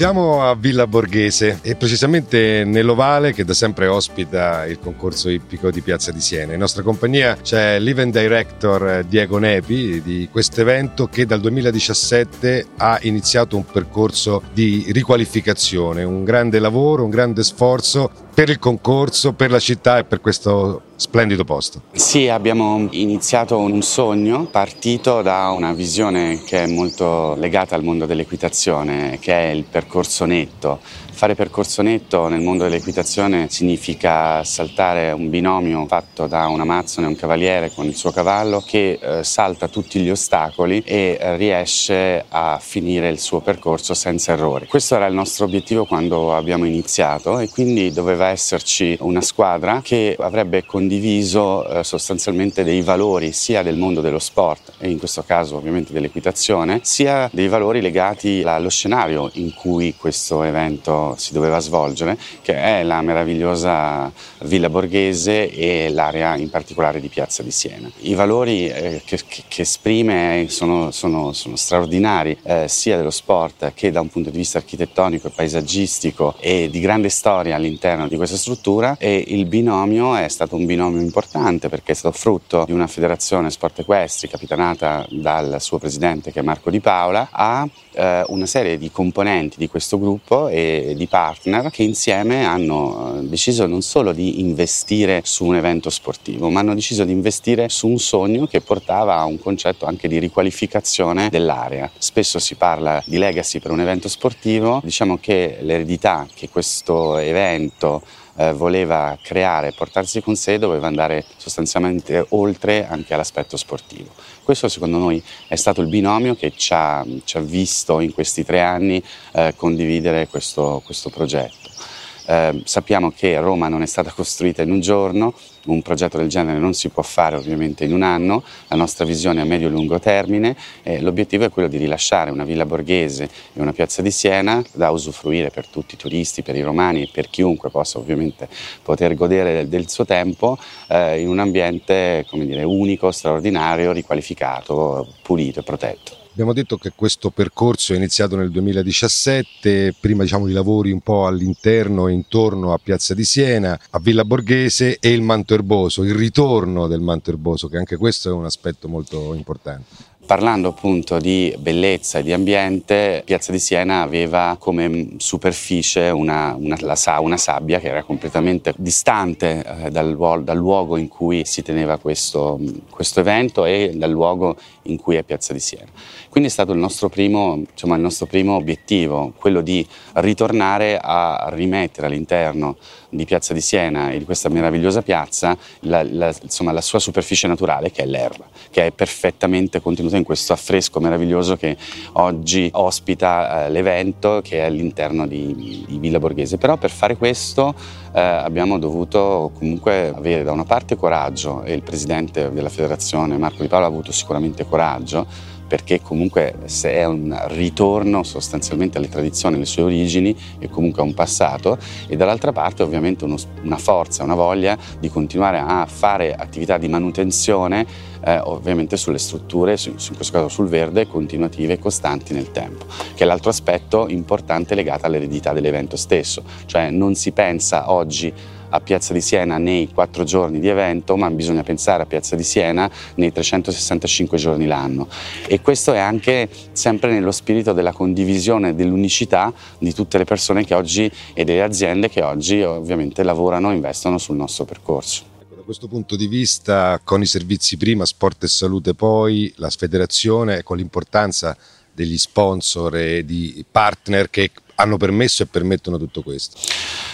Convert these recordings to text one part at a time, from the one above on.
Siamo a Villa Borghese e precisamente nell'Ovale che da sempre ospita il concorso ippico di Piazza di Siena. In nostra compagnia c'è l'event director Diego Nepi di questo evento che dal 2017 ha iniziato un percorso di riqualificazione, un grande lavoro, un grande sforzo per il concorso, per la città e per questo splendido posto. Sì, abbiamo iniziato un sogno partito da una visione che è molto legata al mondo dell'equitazione, che è il percorso netto. Fare percorso netto nel mondo dell'equitazione significa saltare un binomio fatto da un amazzone un cavaliere con il suo cavallo che eh, salta tutti gli ostacoli e eh, riesce a finire il suo percorso senza errori. Questo era il nostro obiettivo quando abbiamo iniziato e quindi doveva esserci una squadra che avrebbe condiviso eh, sostanzialmente dei valori sia del mondo dello sport e in questo caso ovviamente dell'equitazione, sia dei valori legati allo scenario in cui questo evento si doveva svolgere, che è la meravigliosa Villa Borghese e l'area in particolare di Piazza di Siena. I valori eh, che, che, esprime sono, sono, sono straordinari, eh, sia dello sport che da un punto di vista architettonico e paesaggistico e di grande storia all'interno di questa struttura e il binomio è stato un binomio importante perché è stato frutto di una federazione sport equestri capitanata dal suo presidente che è Marco Di Paola a eh, una serie di componenti di questo gruppo e di partner che insieme hanno eh, deciso non solo di investire su un evento sportivo, ma hanno deciso di investire su un sogno che portava a un concetto anche di riqualificazione dell'area. Spesso si parla di legacy per un evento sportivo, diciamo che l'eredità che questo evento eh, voleva creare e portarsi con sé doveva andare sostanzialmente oltre anche all'aspetto sportivo. Questo secondo noi è stato il binomio che ci ha, ci ha visto in questi tre anni eh, condividere questo, questo progetto. Eh, sappiamo che Roma non è stata costruita in un giorno, un progetto del genere non si può fare ovviamente in un anno, la nostra visione è a medio e lungo termine e l'obiettivo è quello di rilasciare una villa borghese e una piazza di Siena da usufruire per tutti i turisti, per i romani e per chiunque possa ovviamente poter godere del, del suo tempo eh, in un ambiente dire, unico, straordinario, riqualificato, pulito e protetto. Abbiamo detto che questo percorso è iniziato nel 2017, prima diciamo di lavori un po' all'interno e intorno a Piazza di Siena, a Villa Borghese e il Manto Erboso, il ritorno del Manto Erboso, che anche questo è un aspetto molto importante. Parlando appunto di bellezza e di ambiente, Piazza di Siena aveva come superficie una, una, la, una sabbia che era completamente distante eh, dal, dal, luogo in cui si teneva questo, questo, evento e dal luogo in cui è Piazza di Siena. Quindi è stato il nostro primo, insomma, il nostro primo obiettivo, quello di ritornare a rimettere all'interno di Piazza di Siena e di questa meravigliosa piazza la, la, insomma, la sua superficie naturale che è l'erba, che è perfettamente contenuta in questo affresco meraviglioso che oggi ospita eh, l'evento che è all'interno di, di, Villa Borghese. Però per fare questo eh, abbiamo dovuto comunque avere da una parte coraggio e il presidente della federazione Marco Di Paolo ha avuto sicuramente coraggio perché comunque se è un ritorno sostanzialmente alle tradizioni, alle sue origini e comunque a un passato e dall'altra parte ovviamente uno, una forza, una voglia di continuare a fare attività di manutenzione eh, ovviamente sulle strutture, su, in questo caso sul verde, continuative e costanti nel tempo, che è l'altro aspetto importante legato all'eredità dell'evento stesso, cioè non si pensa oggi a Piazza di Siena nei quattro giorni di evento, ma bisogna pensare a Piazza di Siena nei 365 giorni l'anno. E questo è anche sempre nello spirito della condivisione, dell'unicità di tutte le persone che oggi e delle aziende che oggi ovviamente lavorano e investono sul nostro percorso ecco, Da questo punto di vista, con i servizi prima, sport e salute poi, la federazione, con l'importanza degli sponsor e di partner che hanno permesso e permettono tutto questo?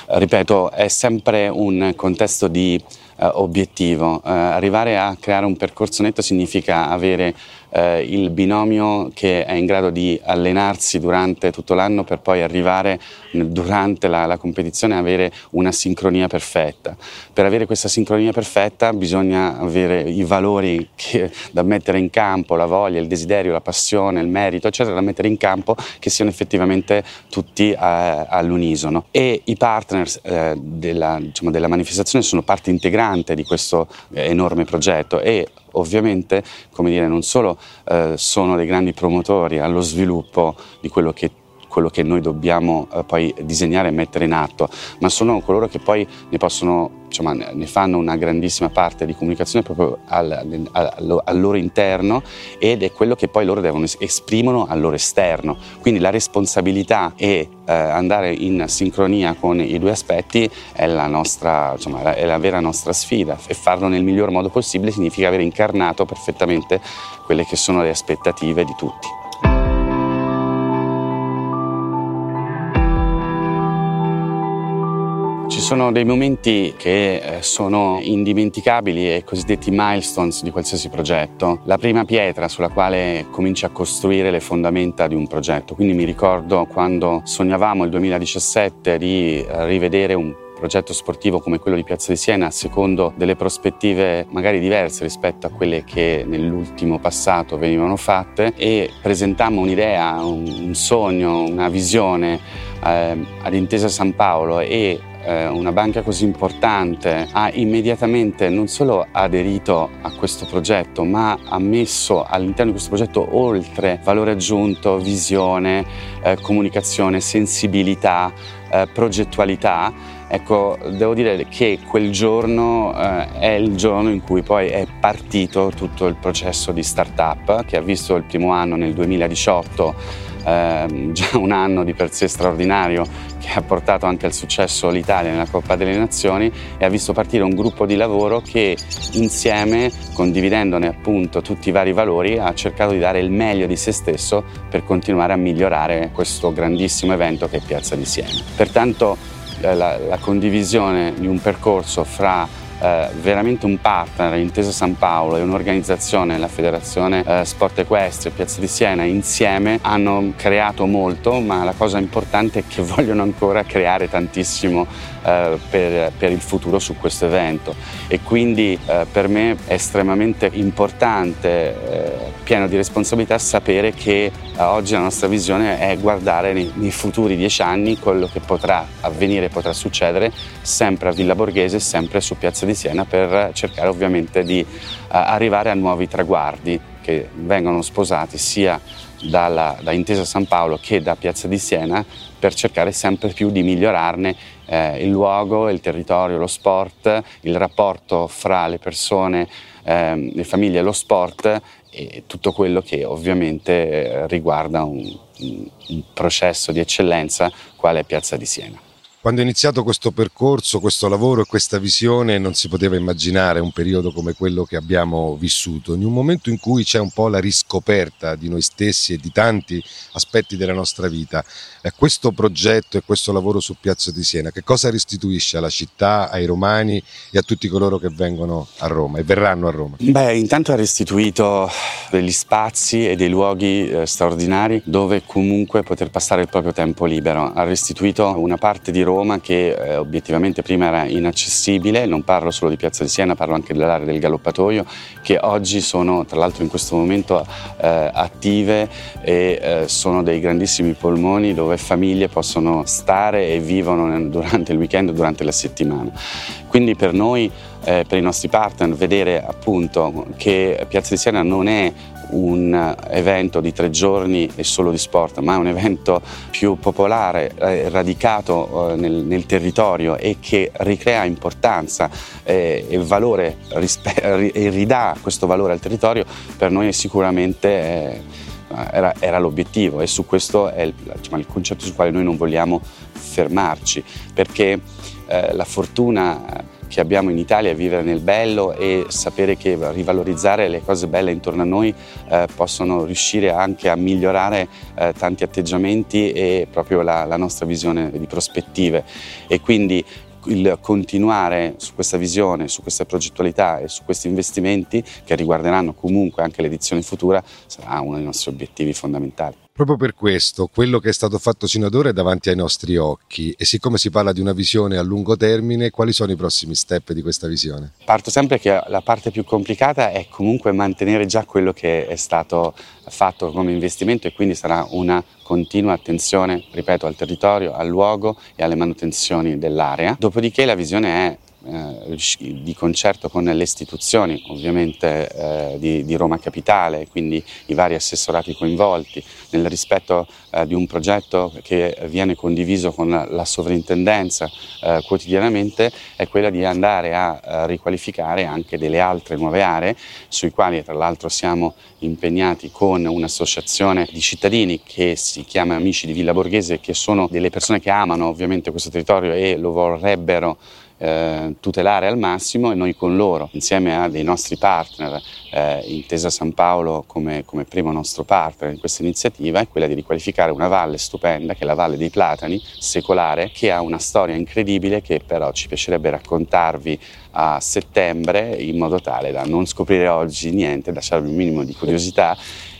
Ripeto, è sempre un contesto di uh, obiettivo. Uh, arrivare a creare un percorso netto significa avere eh, il binomio che è in grado di allenarsi durante tutto l'anno per poi arrivare durante la, la competizione a avere una sincronia perfetta. Per avere questa sincronia perfetta bisogna avere i valori che, da mettere in campo, la voglia, il desiderio, la passione, il merito, eccetera, da mettere in campo che siano effettivamente tutti eh, all'unisono. E i partners eh, della, diciamo, della manifestazione sono parte integrante di questo eh, enorme progetto e ovviamente come dire, non solo eh, sono dei grandi promotori allo sviluppo di quello che quello che noi dobbiamo eh, poi disegnare e mettere in atto, ma sono coloro che poi ne possono insomma, ne fanno una grandissima parte di comunicazione proprio al, al, al, loro interno ed è quello che poi loro devono esprimono al loro esterno. Quindi la responsabilità e eh, andare in sincronia con i due aspetti è la, nostra, insomma, è la vera nostra sfida e farlo nel miglior modo possibile significa aver incarnato perfettamente quelle che sono le aspettative di tutti. Ci sono dei momenti che eh, sono indimenticabili e cosiddetti milestones di qualsiasi progetto. La prima pietra sulla quale cominci a costruire le fondamenta di un progetto. Quindi mi ricordo quando sognavamo il 2017 di eh, rivedere un progetto sportivo come quello di Piazza di Siena secondo delle prospettive magari diverse rispetto a quelle che nell'ultimo passato venivano fatte e presentammo un'idea, un, sogno, una visione eh, ad Intesa San Paolo e eh, una banca così importante ha immediatamente non solo aderito a questo progetto, ma ha messo all'interno di questo progetto oltre valore aggiunto, visione, eh, comunicazione, sensibilità, eh, progettualità. Ecco, devo dire che quel giorno eh, è il giorno in cui poi è partito tutto il processo di startup che ha visto il primo anno nel 2018 eh, già un anno di per sé straordinario che ha portato anche al successo l'Italia nella Coppa delle Nazioni e ha visto partire un gruppo di lavoro che insieme, condividendone appunto tutti i vari valori, ha cercato di dare il meglio di se stesso per continuare a migliorare questo grandissimo evento che è Piazza di Siena. Pertanto la, la condivisione di un percorso fra eh, veramente un partner, Intesa San Paolo e un'organizzazione, la Federazione eh, Sport Equestre, Piazza di Siena, insieme hanno creato molto, ma la cosa importante è che vogliono ancora creare tantissimo eh, per, per, il futuro su questo evento. E quindi eh, per me è estremamente importante, eh, pieno di responsabilità, sapere che oggi la nostra visione è guardare nei, nei futuri dieci anni quello che potrà avvenire, potrà succedere sempre a Villa Borghese, sempre su Piazza di Siena per cercare ovviamente di uh, arrivare a nuovi traguardi che vengono sposati sia dalla, da Intesa San Paolo che da Piazza di Siena per cercare sempre più di migliorarne eh, il luogo, il territorio, lo sport, il rapporto fra le persone, eh, le famiglie e lo sport e tutto quello che ovviamente eh, riguarda un, un processo di eccellenza quale è Piazza di Siena. Quando è iniziato questo percorso, questo lavoro e questa visione non si poteva immaginare un periodo come quello che abbiamo vissuto, in un momento in cui c'è un po' la riscoperta di noi stessi e di tanti aspetti della nostra vita. Eh, questo progetto e questo lavoro su Piazza di Siena, che cosa restituisce alla città, ai romani e a tutti coloro che vengono a Roma e verranno a Roma? Beh, intanto ha restituito degli spazi e dei luoghi eh, straordinari dove comunque poter passare il proprio tempo libero. Ha restituito una parte di Roma Roma che eh, obiettivamente prima era inaccessibile, non parlo solo di Piazza di Siena, parlo anche dell'area del Galoppatoio, che oggi sono tra l'altro in questo momento eh, attive e eh, sono dei grandissimi polmoni dove famiglie possono stare e vivono durante il weekend, durante la settimana. Quindi per noi eh, per i nostri partner vedere appunto che Piazza di Siena non è un evento di tre giorni e solo di sport, ma è un evento più popolare, eh, radicato eh, nel, nel, territorio e che ricrea importanza eh, e valore e ridà questo valore al territorio, per noi sicuramente eh, era, era, l'obiettivo e su questo è il, diciamo, il, concetto sul quale noi non vogliamo fermarci, perché eh, la fortuna che abbiamo in Italia, vivere nel bello e sapere che rivalorizzare le cose belle intorno a noi eh, possono riuscire anche a migliorare eh, tanti atteggiamenti e proprio la, la nostra visione di prospettive. E quindi il continuare su questa visione, su questa progettualità e su questi investimenti che riguarderanno comunque anche l'edizione futura sarà uno dei nostri obiettivi fondamentali. Proprio per questo, quello che è stato fatto sino ad ora è davanti ai nostri occhi e siccome si parla di una visione a lungo termine, quali sono i prossimi step di questa visione? Parto sempre che la parte più complicata è comunque mantenere già quello che è stato fatto come investimento e quindi sarà una continua attenzione, ripeto, al territorio, al luogo e alle manutenzioni dell'area. Dopodiché la visione è eh, di concerto con le istituzioni ovviamente eh, di, di, Roma Capitale, quindi i vari assessorati coinvolti, nel rispetto eh, di un progetto che viene condiviso con la sovrintendenza eh, quotidianamente, è quella di andare a, a riqualificare anche delle altre nuove aree, sui quali tra l'altro siamo impegnati con un'associazione di cittadini che si chiama Amici di Villa Borghese, che sono delle persone che amano ovviamente questo territorio e lo vorrebbero eh, tutelare al massimo e noi con loro, insieme a dei nostri partner, eh, Intesa San Paolo come, come, primo nostro partner in questa iniziativa, è quella di riqualificare una valle stupenda che è la Valle dei Platani, secolare, che ha una storia incredibile che però ci piacerebbe raccontarvi a settembre in modo tale da non scoprire oggi niente, lasciarvi un minimo di curiosità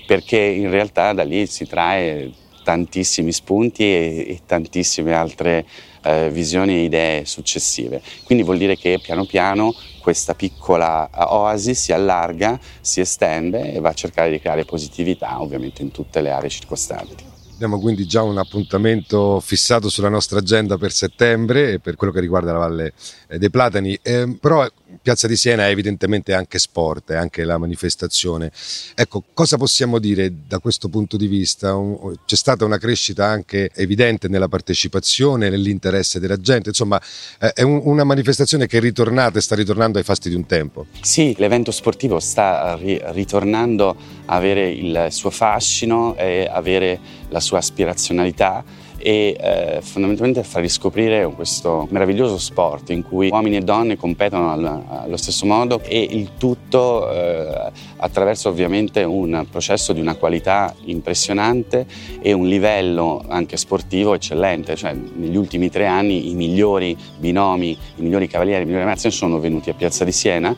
perché in realtà da lì si trae tantissimi spunti e, e tantissime altre eh, visioni e idee successive. Quindi vuol dire che piano piano questa piccola eh, oasi si allarga, si estende e va a cercare di creare positività ovviamente in tutte le aree circostanti. Abbiamo quindi già un appuntamento fissato sulla nostra agenda per settembre per quello che riguarda la Valle eh, dei Platani, eh, però Piazza di Siena è evidentemente anche sport, è anche la manifestazione. Ecco, cosa possiamo dire da questo punto di vista? C'è stata una crescita anche evidente nella partecipazione, nell'interesse della gente, insomma è una manifestazione che è ritornata e sta ritornando ai fasti di un tempo. Sì, l'evento sportivo sta ritornando a avere il suo fascino e avere la sua aspirazionalità e eh, fondamentalmente far riscoprire questo meraviglioso sport in cui uomini e donne competono al, allo stesso modo e il tutto eh, attraverso ovviamente un processo di una qualità impressionante e un livello anche sportivo eccellente, cioè negli ultimi tre anni i migliori binomi, i migliori cavalieri, i migliori ragazzi sono venuti a Piazza di Siena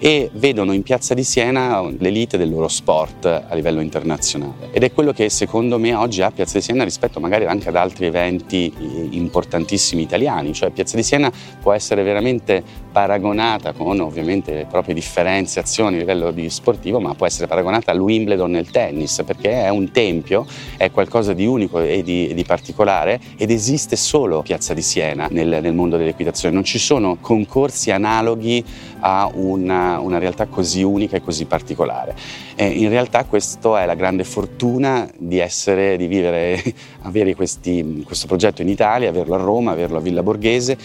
e vedono in Piazza di Siena l'elite del loro sport a livello internazionale. Ed è quello che secondo me oggi ha Piazza di Siena rispetto magari anche ad altri altri eventi eh, importantissimi italiani, cioè Piazza di Siena può essere veramente paragonata con ovviamente le proprie differenziazioni a livello di sportivo, ma può essere paragonata al Wimbledon nel tennis, perché è un tempio, è qualcosa di unico e di, di particolare ed esiste solo Piazza di Siena nel, nel mondo dell'equitazione, non ci sono concorsi analoghi a una, una realtà così unica e così particolare. E in realtà questa è la grande fortuna di essere, di vivere, avere questi, questo progetto in Italia, averlo a Roma, averlo a Villa Borghese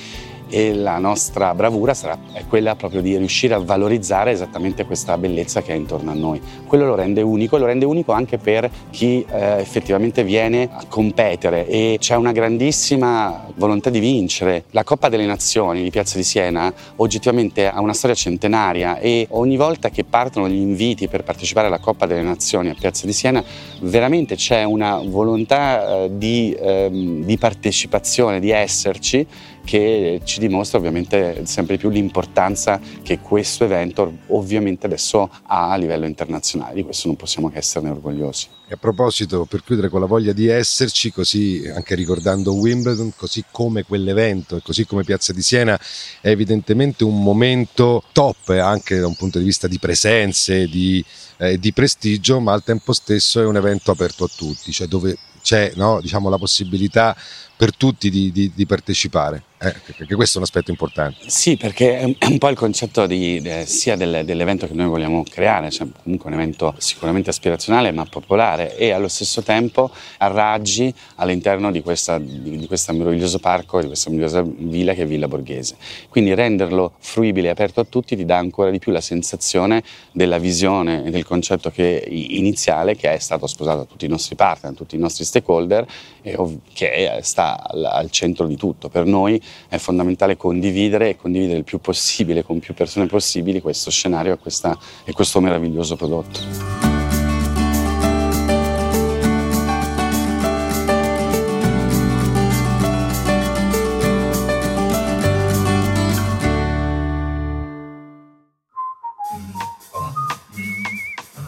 e la nostra bravura sarà quella proprio di riuscire a valorizzare esattamente questa bellezza che è intorno a noi. Quello lo rende unico e lo rende unico anche per chi eh, effettivamente viene a competere e c'è una grandissima volontà di vincere. La Coppa delle Nazioni di Piazza di Siena oggettivamente ha una storia centenaria e ogni volta che partono gli inviti per partecipare alla Coppa delle Nazioni a Piazza di Siena veramente c'è una volontà eh, di, ehm, di partecipazione, di esserci che ci dimostra ovviamente sempre più l'importanza che questo evento ovviamente adesso ha a livello internazionale, di questo non possiamo che esserne orgogliosi. E a proposito, per chiudere con la voglia di esserci, così anche ricordando Wimbledon, così come quell'evento e così come Piazza di Siena, è evidentemente un momento top anche da un punto di vista di presenze, di, eh, di prestigio, ma al tempo stesso è un evento aperto a tutti, cioè dove c'è no, diciamo, la possibilità per tutti di, di, di partecipare, eh, perché questo è un aspetto importante. Sì, perché è un po' il concetto di, eh, sia del, dell'evento che noi vogliamo creare, cioè comunque un evento sicuramente aspirazionale ma popolare e allo stesso tempo a raggi all'interno di, questa, questo meraviglioso parco, di questa meravigliosa villa che è Villa Borghese. Quindi renderlo fruibile e aperto a tutti ti dà ancora di più la sensazione della visione e del concetto che, iniziale che è stato sposato da tutti i nostri partner, da tutti i nostri stakeholder e che sta sia al, al, centro di tutto. Per noi è fondamentale condividere e condividere il più possibile con più persone possibili questo scenario e, questa, e questo meraviglioso prodotto.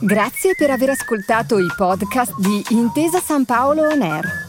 Grazie per aver ascoltato i podcast di Intesa San Paolo On Air.